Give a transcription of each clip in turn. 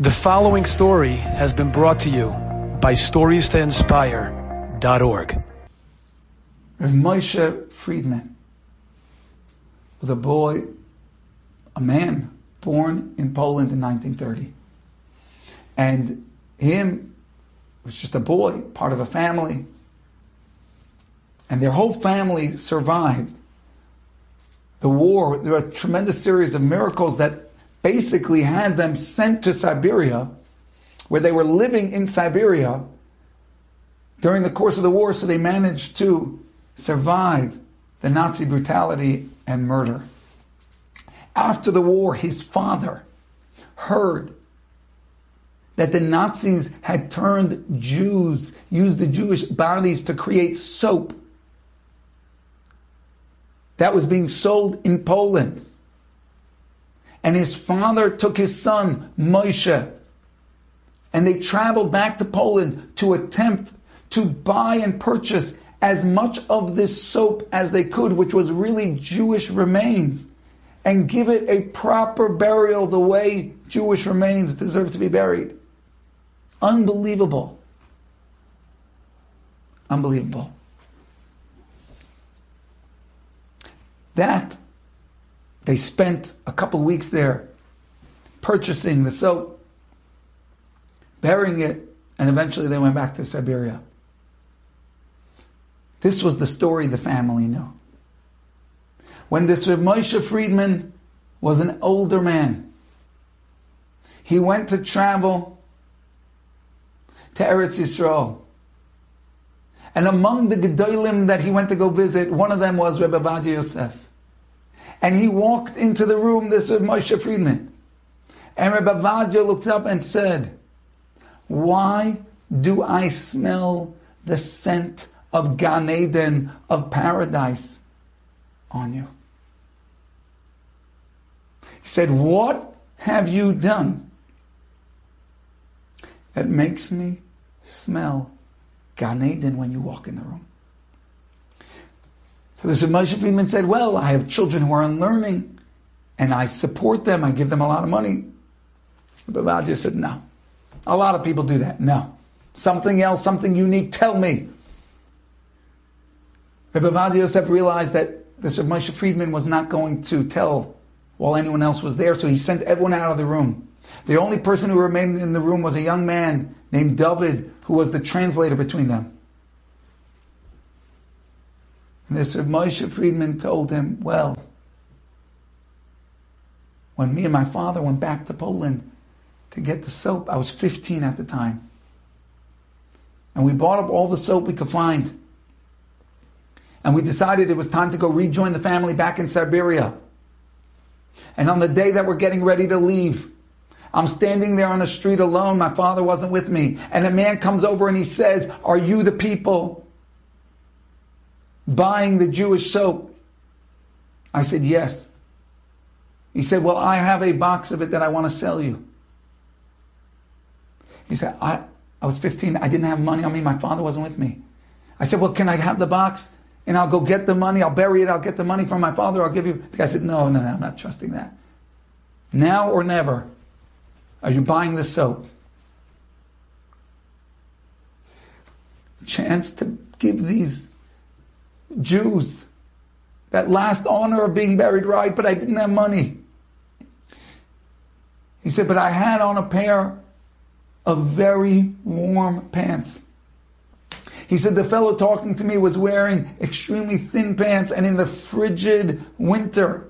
The following story has been brought to you by StoriesToInspire.org. Rav Moshe Friedman was a boy, a man born in Poland in 1930. And him was just a boy, part of a family. And their whole family survived the war. There were a tremendous series of miracles that basically had them sent to Siberia, where they were living in Siberia during the course of the war, so they managed to survive the Nazi brutality and murder. After the war, his father heard that the Nazis had turned Jews, used the Jewish bodies to create soap that was being sold in Poland. And his father took his son, Moshe, and they traveled back to Poland to attempt to buy and purchase as much of this soap as they could, which was really Jewish remains, and give it a proper burial the way Jewish remains deserve to be buried. Unbelievable. Unbelievable. That they spent a couple weeks there purchasing the soap, burying it, and eventually they went back to Siberia. This was the story the family knew. When this Rav Moshe Friedman was an older man, he went to travel to Eretz Yisrael. And among the Gedolim that he went to go visit, one of them was Rebbe Ovadia Yosef. And he walked into the room, this was Moshe Friedman. And Rabbi Ovadia looked up and said, Why do I smell the scent of Gan Eden, of paradise, on you? He said, What have you done that makes me smell Gan Eden when you walk in the room? So this Moshe Friedman said, well, I have children who are unlearning and I support them. I give them a lot of money. But Ovadia said, no. A lot of people do that. No. Something else, something unique, tell me. Rabbi Ovadia Yosef realized that this Moshe Friedman was not going to tell while anyone else was there, so he sent everyone out of the room. The only person who remained in the room was a young man named David, who was the translator between them. And this Moshe Friedman told him, Well, when me and my father went back to Poland to get the soap, I was 15 at the time. And we bought up all the soap we could find. And we decided it was time to go rejoin the family back in Siberia. And on the day that we're getting ready to leave, I'm standing there on the street alone. My father wasn't with me. And a man comes over and he says, Are you the people buying the Jewish soap? I said, Yes. He said, Well, I have a box of it that I want to sell you. He said, I, I was 15. I didn't have money on me. My father wasn't with me. I said, Well, can I have the box? And I'll go get the money. I'll bury it. I'll get the money from my father. I'll give you. The guy said, No, no, no, I'm not trusting that. Now or never are you buying the soap? Chance to give these Jews. That last honor of being buried right, but I didn't have money. He said, but I had on a pair of very warm pants. He said the fellow talking to me was wearing extremely thin pants and in the frigid winter,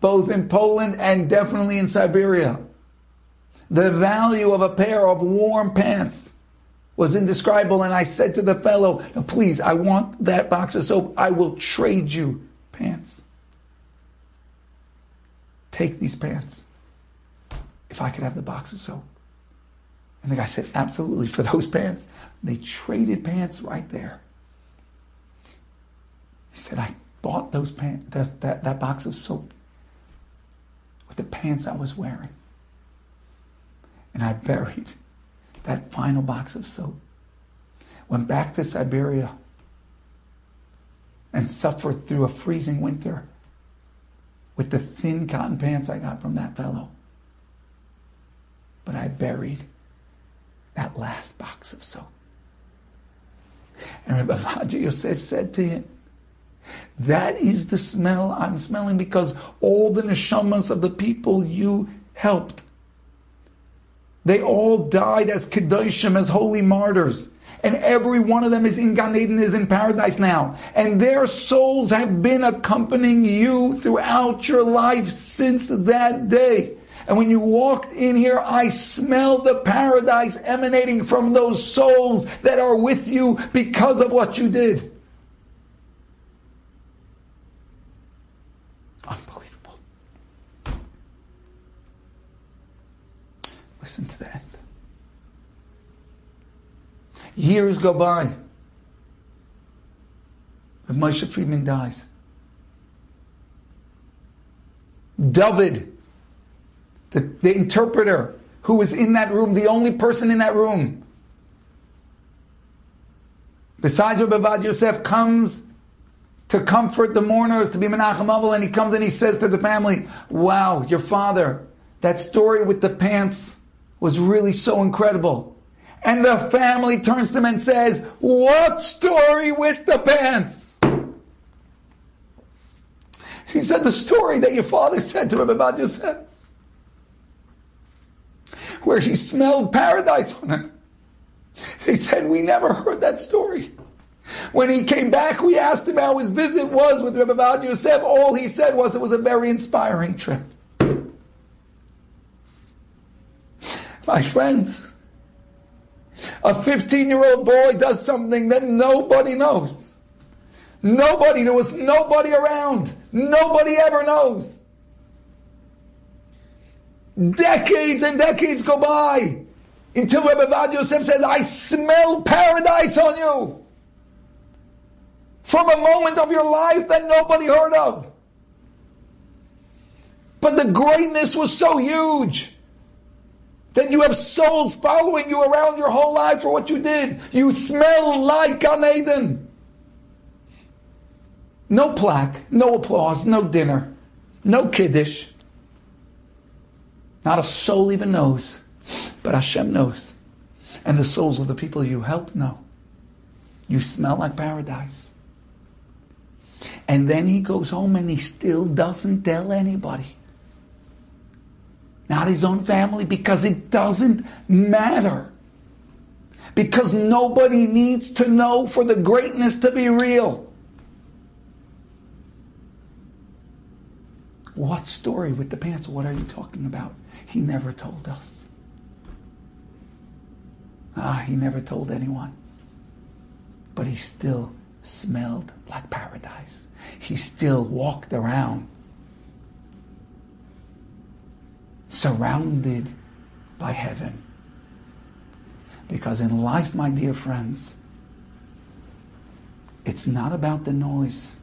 both in Poland and definitely in Siberia. The value of a pair of warm pants was indescribable. And I said to the fellow, please, I want that box of soap. I will trade you pants. Take these pants. If I could have the box of soap. And the guy said, absolutely, for those pants. They traded pants right there. He said, I bought those pants, that, that, that box of soap with the pants I was wearing. And I buried that final box of soap, went back to Siberia and suffered through a freezing winter with the thin cotton pants I got from that fellow. but I buried that last box of soap. And Rabbi Vadia Yosef said to him, that is the smell I'm smelling because all the neshamas of the people you helped, they all died as kedoshim, as holy martyrs. And every one of them is in Gan Eden, is in paradise now. And their souls have been accompanying you throughout your life since that day. And when you walked in here, I smell the paradise emanating from those souls that are with you because of what you did. Unbelievable. Listen to that. Years go by. And Moshe Friedman dies. David the, the interpreter who was in that room, the only person in that room, besides Rabbi Vad Yosef, comes to comfort the mourners, to be Menachem Avel, and he comes and he says to the family, Wow, your father, that story with the pants was really so incredible. And the family turns to him and says, What story with the pants? He said, The story that your father said to Rabbi Vad Yosef where he smelled paradise on him. They said, We never heard that story. When he came back, we asked him how his visit was with Rabbi Vad Yosef. All he said was it was a very inspiring trip. My friends, a 15 year old boy does something that nobody knows. Nobody, there was nobody around. Nobody ever knows. Decades and decades go by until Rebbe Vad Yosef says, I smell paradise on you. From a moment of your life that nobody heard of. But the greatness was so huge that you have souls following you around your whole life for what you did. You smell like Gan Eden. No plaque, no applause, no dinner, no kiddush. Not a soul even knows, but Hashem knows. And the souls of the people you help know. You smell like paradise. And then he goes home and he still doesn't tell anybody. Not his own family, because it doesn't matter. Because nobody needs to know for the greatness to be real. What story with the pants? What are you talking about? He never told us. Ah, he never told anyone. But he still smelled like paradise. He still walked around surrounded by heaven. Because in life, my dear friends, it's not about the noise.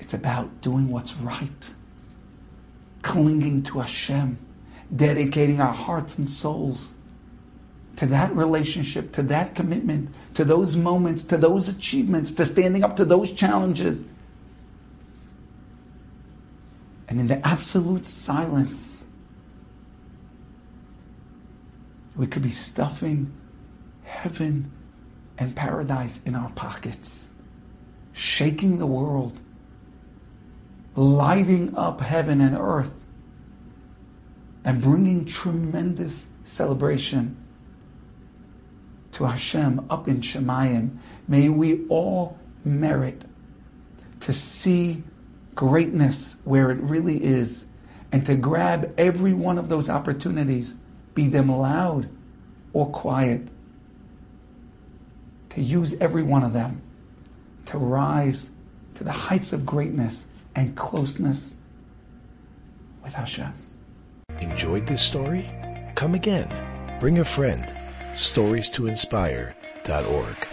It's about doing what's right clinging to Hashem, dedicating our hearts and souls to that relationship, to that commitment, to those moments, to those achievements, to standing up to those challenges. And in the absolute silence, we could be stuffing heaven and paradise in our pockets, shaking the world lighting up heaven and earth and bringing tremendous celebration to Hashem up in Shamayim. May we all merit to see greatness where it really is and to grab every one of those opportunities, be them loud or quiet, to use every one of them to rise to the heights of greatness and closeness with Hashem. Enjoyed this story? Come again. Bring a friend. Stories to inspire.org.